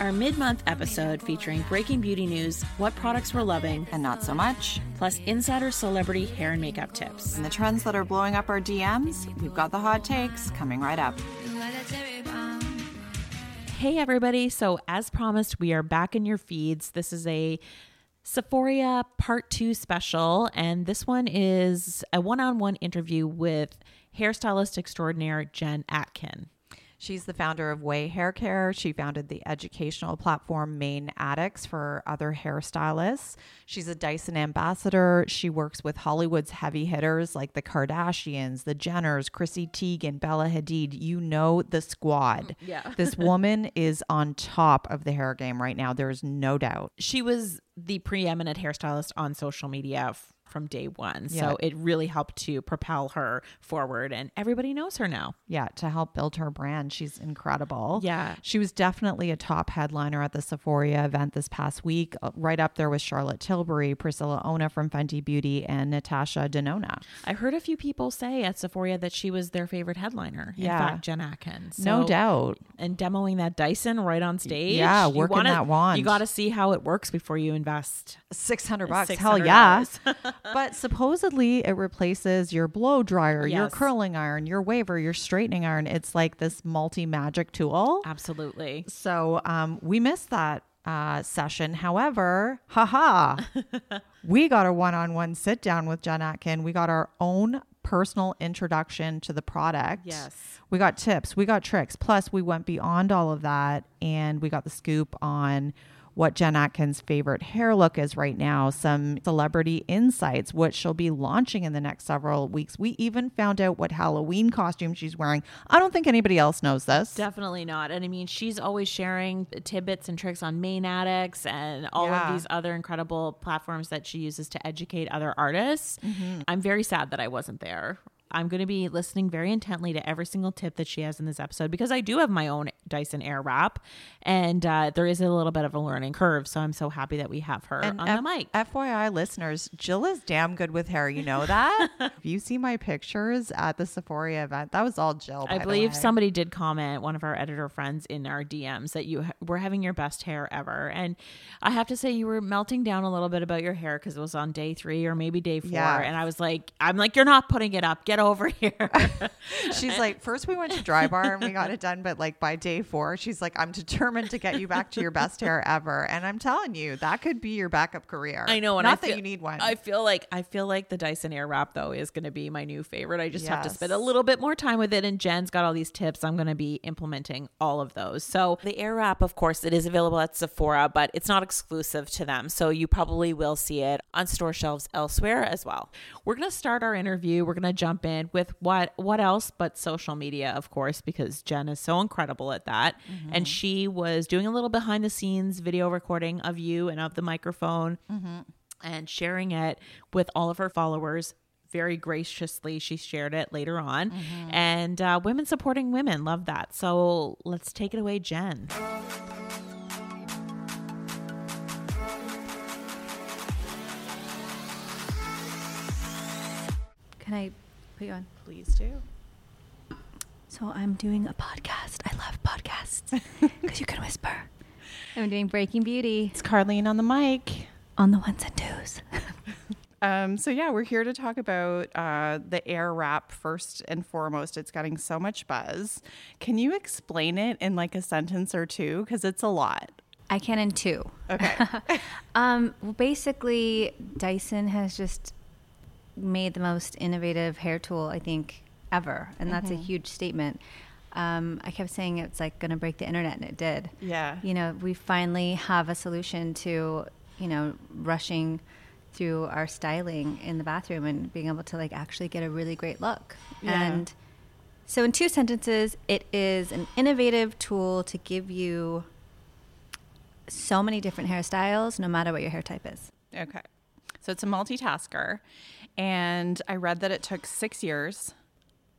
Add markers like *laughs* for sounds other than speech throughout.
our mid month episode featuring Breaking Beauty news, what products we're loving, and not so much, plus insider celebrity hair and makeup tips. And the trends that are blowing up our DMs, we've got the hot takes coming right up. Hey, everybody. So, as promised, we are back in your feeds. This is a Sephoria Part 2 special, and this one is a one on one interview with hairstylist extraordinaire Jen Atkin. She's the founder of Ouai Hair Care. She founded the educational platform Mane Addicts for other hairstylists. She's a Dyson ambassador. She works with Hollywood's heavy hitters like the Kardashians, the Jenners, Chrissy Teigen, Bella Hadid. You know the squad. Mm, yeah. *laughs* this woman is on top of the hair game right now. There's no doubt. She was the preeminent hairstylist on social media from day one. So it really helped to propel her forward, and everybody knows her now. Yeah, to help build her brand. She's incredible. Yeah. She was definitely a top headliner at the Sephoria event this past week, uh, right up there with Charlotte Tilbury, Priscilla Ono from Fenty Beauty, and Natasha Denona. I heard a few people say at Sephoria that she was their favorite headliner. Yeah. In fact, Jen Atkins. no doubt. And demoing that Dyson right on stage. Yeah, You working wanna- that wand. You got to see how it works before you invest. 600 bucks. $600. Hell yeah. *laughs* but supposedly it replaces your blow dryer, your curling iron, your waver, your straightening iron. It's like this multi magic tool. Absolutely. So um, we missed that uh, session. However, haha, *laughs* we got a one on one sit down with Jen Atkin. We got our own personal introduction to the product. Yes. We got tips, we got tricks. Plus, we went beyond all of that and we got the scoop on what Jen Atkins' favorite hair look is right now, some celebrity insights, what she'll be launching in the next several weeks. We even found out what Halloween costume she's wearing. I don't think anybody else knows this. Definitely not. And I mean, she's always sharing tidbits and tricks on Mane Addicts and all Yeah. of these other incredible platforms that she uses to educate other artists. Mm-hmm. I'm very sad that I wasn't there. I'm going to be listening very intently to every single tip that she has in this episode because I do have my own Dyson Airwrap and uh, there is a little bit of a learning curve. So I'm so happy that we have her on F- the mic. FYI, listeners, Jill is damn good with hair. You know that? *laughs* if you see my pictures at the Sephoria event, that was all Jill. I believe somebody did comment, one of our editor friends in our DMs, that you ha- were having your best hair ever. And I have to say, you were melting down a little bit about your hair because it was on day three or maybe day four. Yeah. And I was like, I'm like, you're not putting it up. Get over here. *laughs* She's like, first we went to Drybar and we got it done, but like by day four, she's like, I'm determined to get you back to your best hair ever. And I'm telling you, that could be your backup career. I know. And not I that feel- you need one. I feel like I feel like the Dyson Airwrap though is going to be my new favorite. I just have to spend a little bit more time with it. And Jen's got all these tips. I'm going to be implementing all of those. So the Airwrap, of course, it is available at Sephora, but it's not exclusive to them. So you probably will see it on store shelves elsewhere as well. We're going to start our interview. We're going to jump in with what what else but social media, of course, because Jen is so incredible at that. And mm-hmm. she was doing a little behind the scenes video recording of you and of the microphone mm-hmm. and sharing it with all of her followers. Very graciously, she shared it later on. Mm-hmm. And uh, women supporting women, love that. So let's take it away, Jen. Can I put you on? Please do. So I'm doing a podcast. I love podcasts *laughs* because you can whisper. I'm doing Breaking Beauty It's Carlene on the mic. on the ones and twos. *laughs* Um, so yeah, we're here to talk about uh, the air wrap first and foremost. It's getting so much buzz. Can you explain it in like a sentence or two? Because it's a lot. I can in two. Okay. *laughs* Um, well, basically, Dyson has just made the most innovative hair tool I think ever, and that's a huge statement. Um, I kept saying it's like going to break the internet, and it did. Yeah. You know, we finally have a solution to you know rushing through our styling in the bathroom and being able to like actually get a really great look. Yeah. And so, in two sentences, it is an innovative tool to give you so many different hairstyles, no matter what your hair type is. Okay. So it's a multitasker. And I read that it took six years,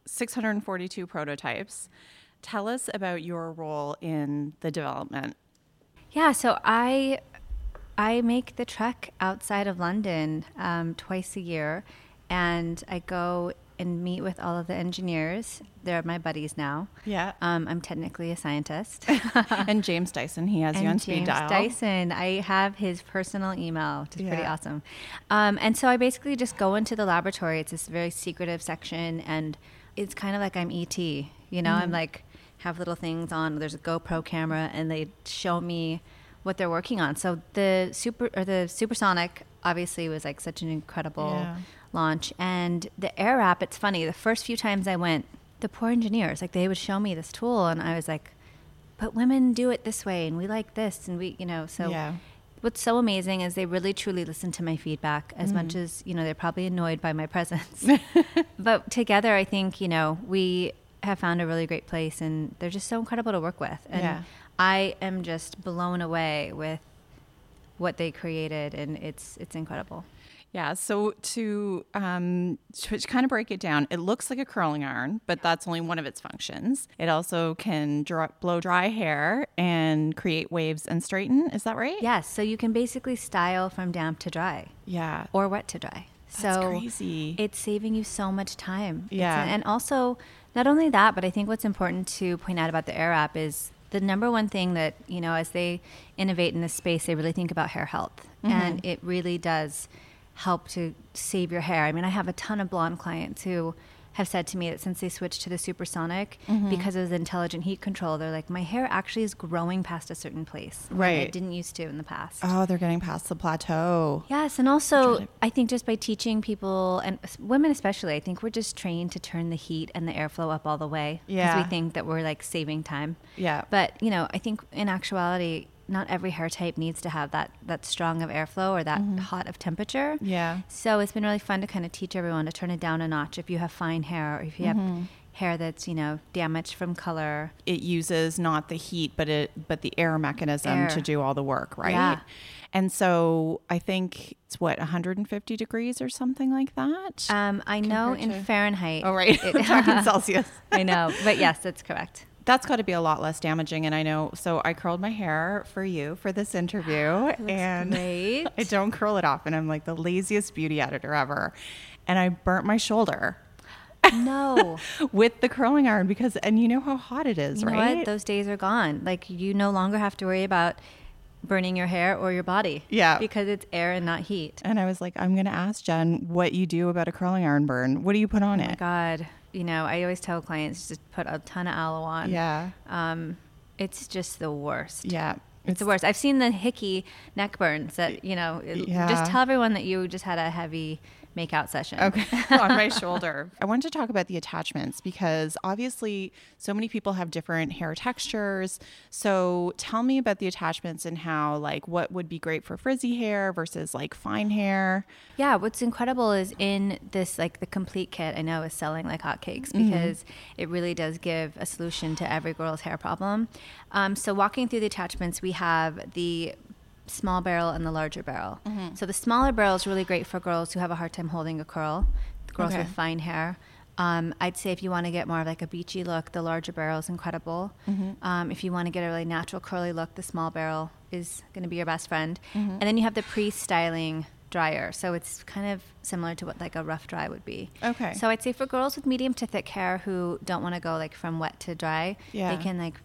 642 prototypes. Tell us about your role in the development. Yeah, so I I make the trek outside of London um, twice a year, and I go and meet with all of the engineers. They're my buddies now. Yeah. Um, I'm technically a scientist. *laughs* and James Dyson, he has you on and speed James dial. Dyson. I have his personal email, which is pretty awesome. Um, and so I basically just go into the laboratory. It's this very secretive section, and it's kind of like I'm ET. You know, Mm-hmm. I'm like have little things on. There's a GoPro camera, and they show me what they're working on. So the super or the supersonic obviously was like such an incredible Yeah. Launch, and the Airwrap, It's funny. The first few times I went, the poor engineers like they would show me this tool, and I was like but women do it this way and we like this and we you know so Yeah. what's so amazing is they really truly listen to my feedback as mm. much as you know they're probably annoyed by my presence *laughs* but together i think you know we have found a really great place and they're just so incredible to work with and Yeah. i am just blown away with what they created and it's it's incredible Yeah. So to um, to kind of break it down, it looks like a curling iron, but that's only one of its functions. It also can dry, blow dry hair and create waves and straighten. Is that right? yes so you can basically style from damp to dry Yeah. or wet to dry. That's so crazy. it's saving you so much time. It's- Yeah. and also, not only that, but I think what's important to point out about the Air app is the number one thing that, you know, as they innovate in this space, they really think about hair health. Mm-hmm. And it really does help to save your hair. I mean, I have a ton of blonde clients who have said to me that since they switched to the supersonic Mm-hmm. because of the intelligent heat control, they're like, my hair actually is growing past a certain place. Right. It didn't used to in the past. Oh, they're getting past the plateau. Yes, and also I think just by teaching people and women especially, I think we're just trained to turn the heat and the airflow up all the way because Yeah. we think that we're like saving time. Yeah. But you know, I think in actuality, not every hair type needs to have that that strong of airflow or that hot of temperature. Mm-hmm. Yeah. So it's been really fun to kind of teach everyone to turn it down a notch if you have fine hair or if you Mm-hmm. have hair that's you know damaged from color. It uses not the heat, but it but the air mechanism Air. to do all the work, right? Yeah. And so I think it's what 150 degrees or something like that. Um, I know in to- Fahrenheit. oh, right. it- *laughs* talking *laughs* Celsius. I know, but yes, that's correct. That's got to be a lot less damaging. And I know, so I curled my hair for you for this interview. *gasps* and great. *laughs* I don't curl it off. And I'm like the laziest beauty editor ever. And I burnt my shoulder No. *laughs* with the curling iron because, and you know how hot it is, You right? what? Those days are gone. Like you no longer have to worry about burning your hair or your body. Yeah. Because it's air and not heat. and I was like, I'm going to ask Jen what you do about a curling iron burn. What do you put on Oh it? God. You know, I always tell clients just put a ton of aloe on. Yeah. Um, it's just the worst. Yeah. It's the worst. I've seen the hickey neck burns that, you know, Yeah. just tell everyone that you just had a heavy makeout session. Okay, *laughs* on my shoulder. I wanted to talk about the attachments because obviously so many people have different hair textures. So tell me about the attachments and how, like, what would be great for frizzy hair versus like fine hair. Yeah, what's incredible is in this like the complete kit I know is selling like hotcakes because it really does give a solution to every girl's hair problem. Um, so walking through the attachments, we have the small barrel and the larger barrel. So the smaller barrel is really great for girls who have a hard time holding a curl, girls Okay. with fine hair. Um, I'd say if you want to get more of like a beachy look, the larger barrel is incredible. Um, if you want to get a really natural curly look, the small barrel is going to be your best friend. And then you have the pre-styling dryer. So it's kind of similar to what like a rough dry would be. Okay. So I'd say for girls with medium to thick hair who don't want to go like from wet to dry, Yeah. they can like,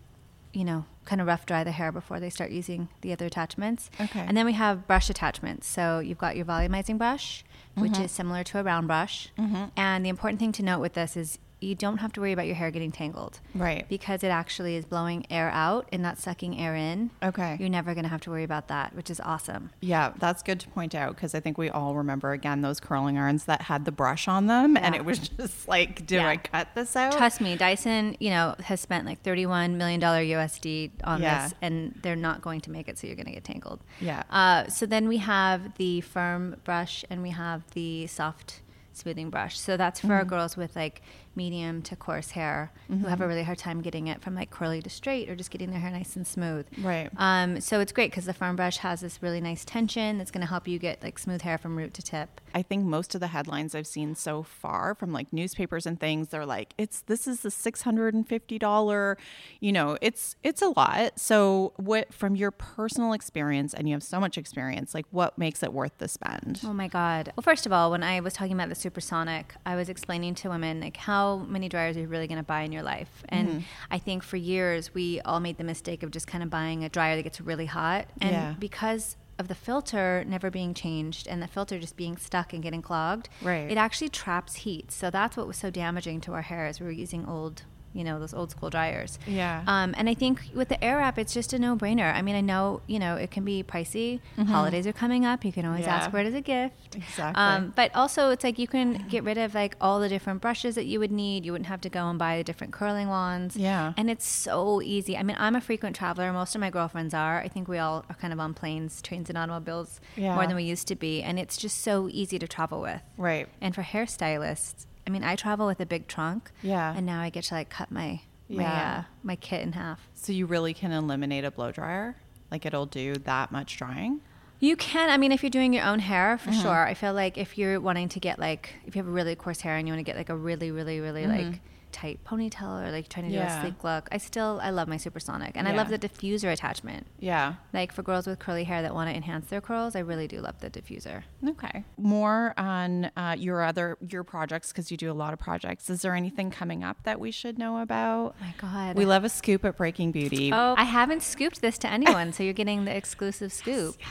you know, kind of rough dry the hair before they start using the other attachments. Okay. And then we have brush attachments. So you've got your volumizing brush, which Mm-hmm. is similar to a round brush. And the important thing to note with this is you don't have to worry about your hair getting tangled. Right. Because it actually is blowing air out and not sucking air in. Okay. You're never going to have to worry about that, which is awesome. Yeah, that's good to point out because I think we all remember again those curling irons that had the brush on them, and it was *laughs* just like, do Yeah. I cut this out? Trust me, Dyson, you know, has spent like $31 million USD on Yeah. this, and they're not going to make it so you're going to get tangled. Yeah. Uh, so then we have the firm brush and we have the soft smoothing brush. So that's for Mm-hmm. girls with like medium to coarse hair who have a really hard time getting it from like curly to straight or just getting their hair nice and smooth. Right. Um, so it's great because the firm brush has this really nice tension that's going to help you get like smooth hair from root to tip. I think most of the headlines I've seen so far from like newspapers and things, they're like, it's this is the six hundred and fifty dollar, you know, it's it's a lot. So what from your personal experience, and you have so much experience, like what makes it worth the spend? Oh my God. Well, first of all, when I was talking about the supersonic, I was explaining to women like how many dryers are you really going to buy in your life. And Mm-hmm. I think for years we all made the mistake of just kind of buying a dryer that gets really hot. And Yeah. because of the filter never being changed and the filter just being stuck and getting clogged, Right. it actually traps heat. So that's what was so damaging to our hair is we were using old, you know, those old school dryers. Yeah. Um, and I think with the air wrap, it's just a no brainer. I mean, I know, you know, it can be pricey. Holidays are coming up. You can always ask Mm-hmm. For it as a gift. Exactly. Um, but also, it's like you can get rid of like all the different brushes that you would need. You wouldn't have to go and buy the different curling wands. Yeah. And it's so easy. I mean, I'm a frequent traveler. Most of my girlfriends are. I think we all are kind of on planes, trains, and automobiles Yeah. more than we used to be. And it's just so easy to travel with. Right. And for hairstylists, I mean, I travel with a big trunk. Yeah. And now I get to like cut my my uh, my kit in half. So you really can eliminate a blow dryer? Like it'll do that much drying? You can. I mean, if you're doing your own hair, Mm-hmm. for sure. I feel like if you're wanting to get like, if you have really coarse hair and you want to get like a really, really, really like tight ponytail or like trying to do Mm-hmm. A sleek look, I still I love my supersonic and I love the diffuser attachment. Yeah. Like for girls with curly hair that want to enhance their curls, I really do love the diffuser. Okay. More on uh, your other your projects because you do a lot of projects. Is there anything coming up that we should know about? Oh my God. We love a scoop at Breaking Beauty. Oh, I haven't scooped this to anyone, so you're getting the exclusive *laughs* scoop. Yes.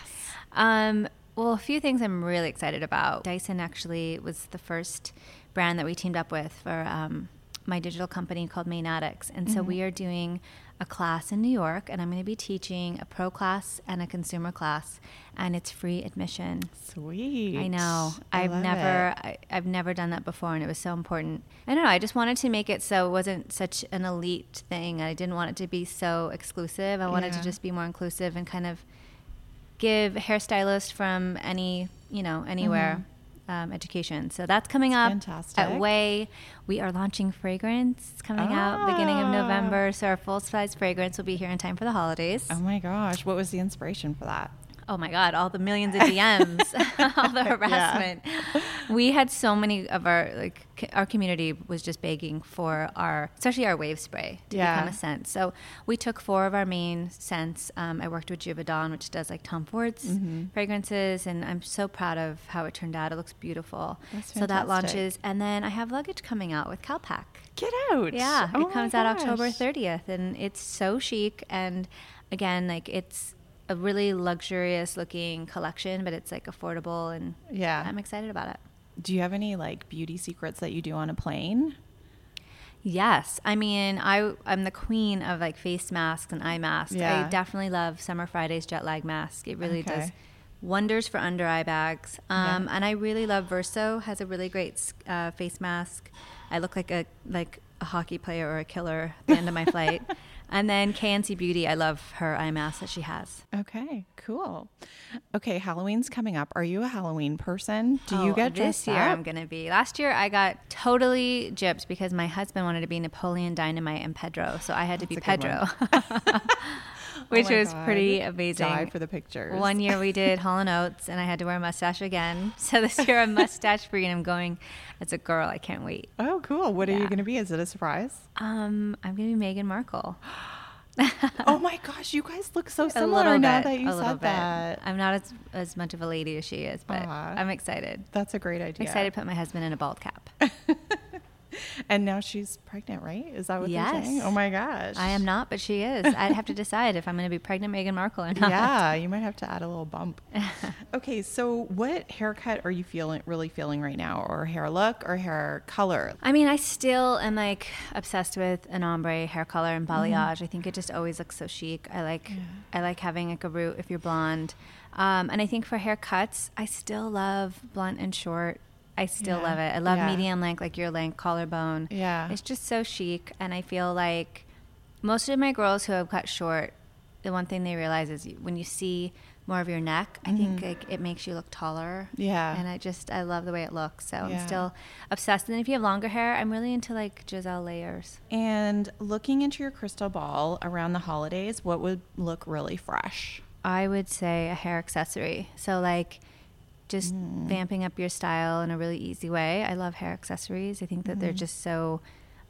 Um, well, a few things I'm really excited about. Dyson actually was the first brand that we teamed up with for um, my digital company called Mane Addicts. And so mm-hmm. we are doing a class in New York, and I'm going to be teaching a pro class and a consumer class, and it's free admission. Sweet. I know. I I've never. I, I've never done that before and it was so important. I don't know, I just wanted to make it so it wasn't such an elite thing. I didn't want it to be so exclusive. I wanted Yeah. to just be more inclusive and kind of give a hairstylist from any, you know, anywhere mm-hmm. Um, education. So that's coming up fantastic. at Ouai. We are launching fragrance. It's coming out beginning of Ah. November. So our full size fragrance will be here in time for the holidays. Oh my gosh. What was the inspiration for that? Oh my God, all the millions of DMs, *laughs* all the *laughs* harassment. We had so many of our, like, c- our community was just begging for our, especially our wave spray to Yeah. become a scent. So we took four of our main scents. Um, I worked with Givaudan, which does like Tom Ford's Mm-hmm. fragrances, and I'm so proud of how it turned out. It looks beautiful. That's so that launches. And then I have luggage coming out with Calpak. Get out. Yeah, Oh it comes out October 30th, and it's so chic. And again, like it's a really luxurious looking collection, but it's like affordable, and Yeah. I'm excited about it. Do you have any like beauty secrets that you do on a plane? Yes, I mean, I I'm the queen of like face masks and eye masks. Yeah. I definitely love Summer Fridays jet lag mask. It really does wonders for under eye bags. Um, Yeah. And I really love Verso has a really great uh, face mask. I look like a like a hockey player or a killer at the end of my flight. *laughs* And then KNC Beauty, I love her eye mask that she has. Okay, cool. Okay, Halloween's coming up. Are you a Halloween person? Do you Oh, get this dressed year? up? I'm gonna be. Last year I got totally gypped because my husband wanted to be Napoleon Dynamite and Pedro, so I had to be That's good Pedro, *laughs* *laughs* which Oh was God. pretty amazing. Die for the pictures. One year we did Hall and Oates, and I had to wear a mustache again. *laughs* So this year I'm mustache free, and I'm going as a girl. I can't wait. Oh, cool. What are you going to be? Is it a surprise? Um, I'm gonna be Meghan Markle. *gasps* oh my gosh, you guys look so *laughs* similar now bit, that you said that. I'm not as as much of a lady as she is, but Aw. I'm excited. That's a great idea. I'm idea. excited to put my husband in a bald cap. *laughs* And now she's pregnant, right? Is that what they're saying? Oh my gosh. I am not, but she is. *laughs* I'd have to decide if I'm going to be pregnant Meghan Markle or not. Yeah, *laughs* you might have to add a little bump. *laughs* okay, so what haircut are you feeling really feeling right now, or hair look, or hair color? I mean, I still am like obsessed with an ombre hair color and Mm-hmm. balayage. I think it just always looks so chic. I like I like having like a root if you're blonde. Um, and I think for haircuts, I still love blunt and short. I still Yeah. love it. I love Yeah. medium length, like your length collarbone. Yeah. It's just so chic. And I feel like most of my girls who have cut short, the one thing they realize is when you see more of your neck, I think like it makes you look taller. Mm-hmm. Yeah. And I just I love the way it looks. So Yeah. I'm still obsessed. And if you have longer hair, I'm really into like Gisele layers. And looking into your crystal ball around the holidays, what would look really fresh? I would say a hair accessory. So like just Mm. vamping up your style in a really easy way. I love hair accessories. I think that they're Mm-hmm. just so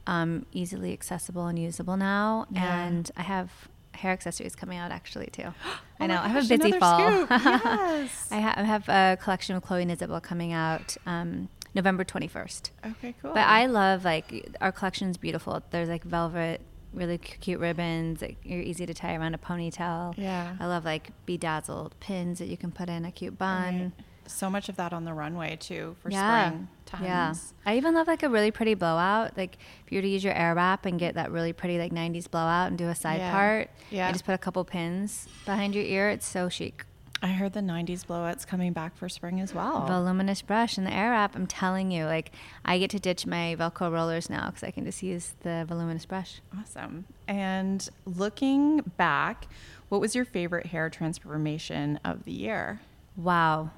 um, easily accessible and usable now. Yeah. And I have hair accessories coming out actually too. *gasps* I Oh know. my I have a busy fall. *laughs* Yes. I, ha- I have a collection with Chloe + Isabel coming out um, November 21st. Okay, cool. But I love like our collection's beautiful. There's like velvet, really cute ribbons. Like, you're easy to tie around a ponytail. Yeah. I love like bedazzled pins that you can put in a cute bun. Right. So much of that on the runway too for Yeah. spring. Tons. Yeah. I even love like a really pretty blowout. Like if you were to use your air wrap and get that really pretty like 90s blowout and do a side Yeah. part, Yeah. and just put a couple pins behind your ear, it's so chic. I heard the 90s blowouts coming back for spring as well. Voluminous brush and the air wrap. I'm telling you, like I get to ditch my Velcro rollers now because I can just use the voluminous brush. Awesome. And looking back, what was your favorite hair transformation of the year? Wow.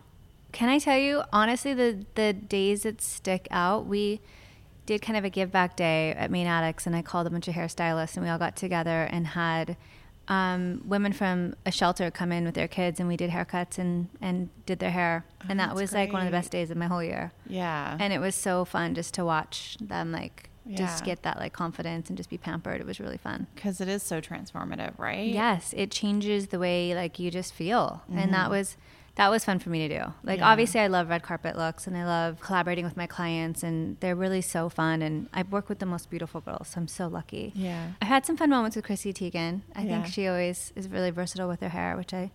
Can I tell you, honestly, the, the days that stick out, we did kind of a give back day at Mane Addicts, and I called a bunch of hairstylists, and we all got together and had um, women from a shelter come in with their kids, and we did haircuts and, and did their hair. and that Oh, was like one of the best days of my whole year. Yeah. And it was so fun just to watch them, like, just get that like confidence and just be pampered. It was really fun. because it is so transformative, right? Yes, it changes the way like you just feel, and Mm-hmm. that was that was fun for me to do. Like Yeah. obviously, I love red carpet looks, and I love collaborating with my clients, and they're really so fun. And I work with the most beautiful girls, so I'm so lucky. Yeah. I've had some fun moments with Chrissy Teigen. I Yeah. think she always is really versatile with her hair, which I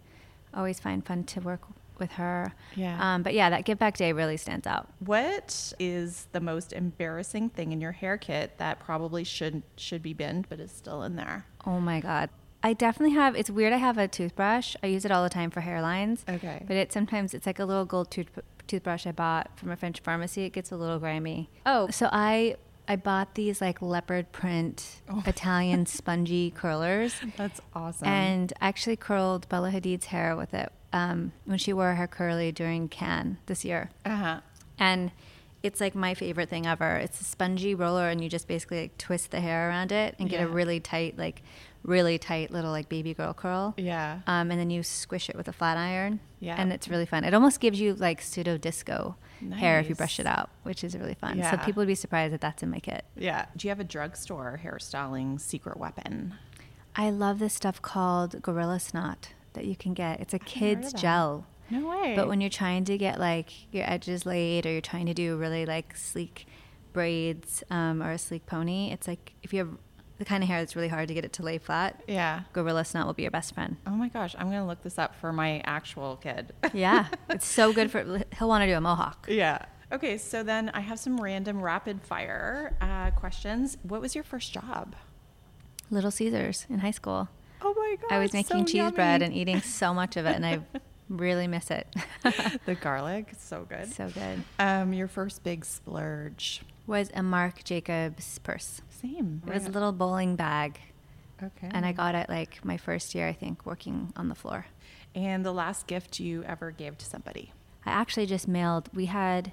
always find fun to work with her. Yeah. Um, but yeah, that give back day really stands out. What is the most embarrassing thing in your hair kit that probably should should be binned but is still in there? Oh my god. I definitely have. It's weird. I have a toothbrush. I use it all the time for hairlines. Okay. But it sometimes it's like a little gold tooth, toothbrush I bought from a French pharmacy. It gets a little grimy. Oh, so I I bought these like leopard print Oh. *laughs* Italian spongy curlers, That's awesome. and I actually curled Bella Hadid's hair with it um, when she wore her curly during Cannes this year uh-huh. and it's like my favorite thing ever. It's a spongy roller, and you just basically like twist the hair around it and get a really tight, like really tight little like baby girl curl. Yeah. Um, and then you squish it with a flat iron. Yeah. And it's really fun. It almost gives you like pseudo disco hair if you brush it out, which is really fun. Yeah. So people would be surprised that that's in my kit. Yeah. Do you have a drugstore hairstyling secret weapon? I love this stuff called Gorilla Snot that you can get. It's a kid's gel. No way. But when you're trying to get like your edges laid or you're trying to do really like sleek braids um, or a sleek pony, it's like if you have the kind of hair that's really hard to get it to lay flat, yeah. Gorilla Snot will be your best friend. Oh my gosh, I'm gonna look this up for my actual kid. *laughs* Yeah, it's so good for. He'll want to do a mohawk. yeah. Okay, so then I have some random rapid fire uh, questions. What was your first job? Little Caesars in high school. Oh my god! I was making cheese bread and *laughs* eating so much of it, and I really miss it. the garlic, so good. so good. Um, your first big splurge. Was a Marc Jacobs purse. Same. It was a little bowling bag, Okay. and I got it like my first year, I think, working on the floor. And the last gift you ever gave to somebody. I actually just mailed. We had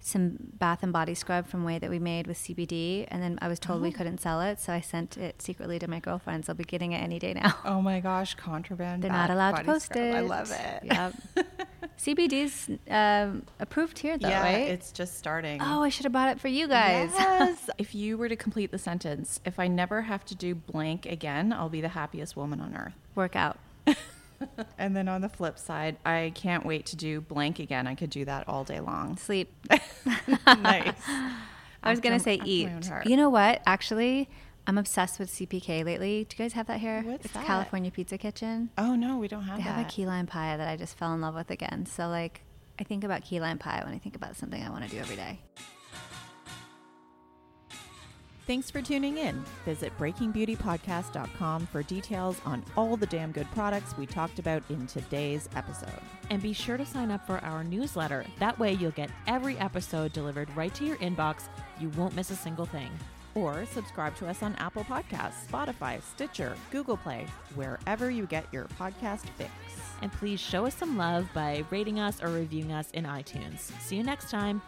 some Bath and Body scrub from Ouai that we made with CBD, and then I was told we oh. couldn't sell it, so I sent it secretly to my girlfriends. I'll be getting it any day now. Oh my gosh, contraband. They're not allowed to post scrub. it. I love it. Yep. *laughs* CBD's um, approved here, though, yeah, right? it's just starting. oh, I should have bought it for you guys. Yes. *laughs* if you were to complete the sentence, if I never have to do blank again, I'll be the happiest woman on earth. Workout. *laughs* And then on the flip side, I can't wait to do blank again. I could do that all day long. Sleep. *laughs* nice. I was gonna say eat. You know what? Actually, I'm obsessed with CPK lately. Do you guys have that here? What's it's that? California Pizza Kitchen. Oh no, we don't have They that. have a key lime pie that I just fell in love with again. So like, I think about key lime pie when I think about something I want to do every day. Thanks for tuning in. Visit breakingbeautypodcast.com for details on all the damn good products we talked about in today's episode. And be sure to sign up for our newsletter. That way, you'll get every episode delivered right to your inbox. You won't miss a single thing. Or subscribe to us on Apple Podcasts, Spotify, Stitcher, Google Play, wherever you get your podcast fix. And please show us some love by rating us or reviewing us in iTunes. See you next time.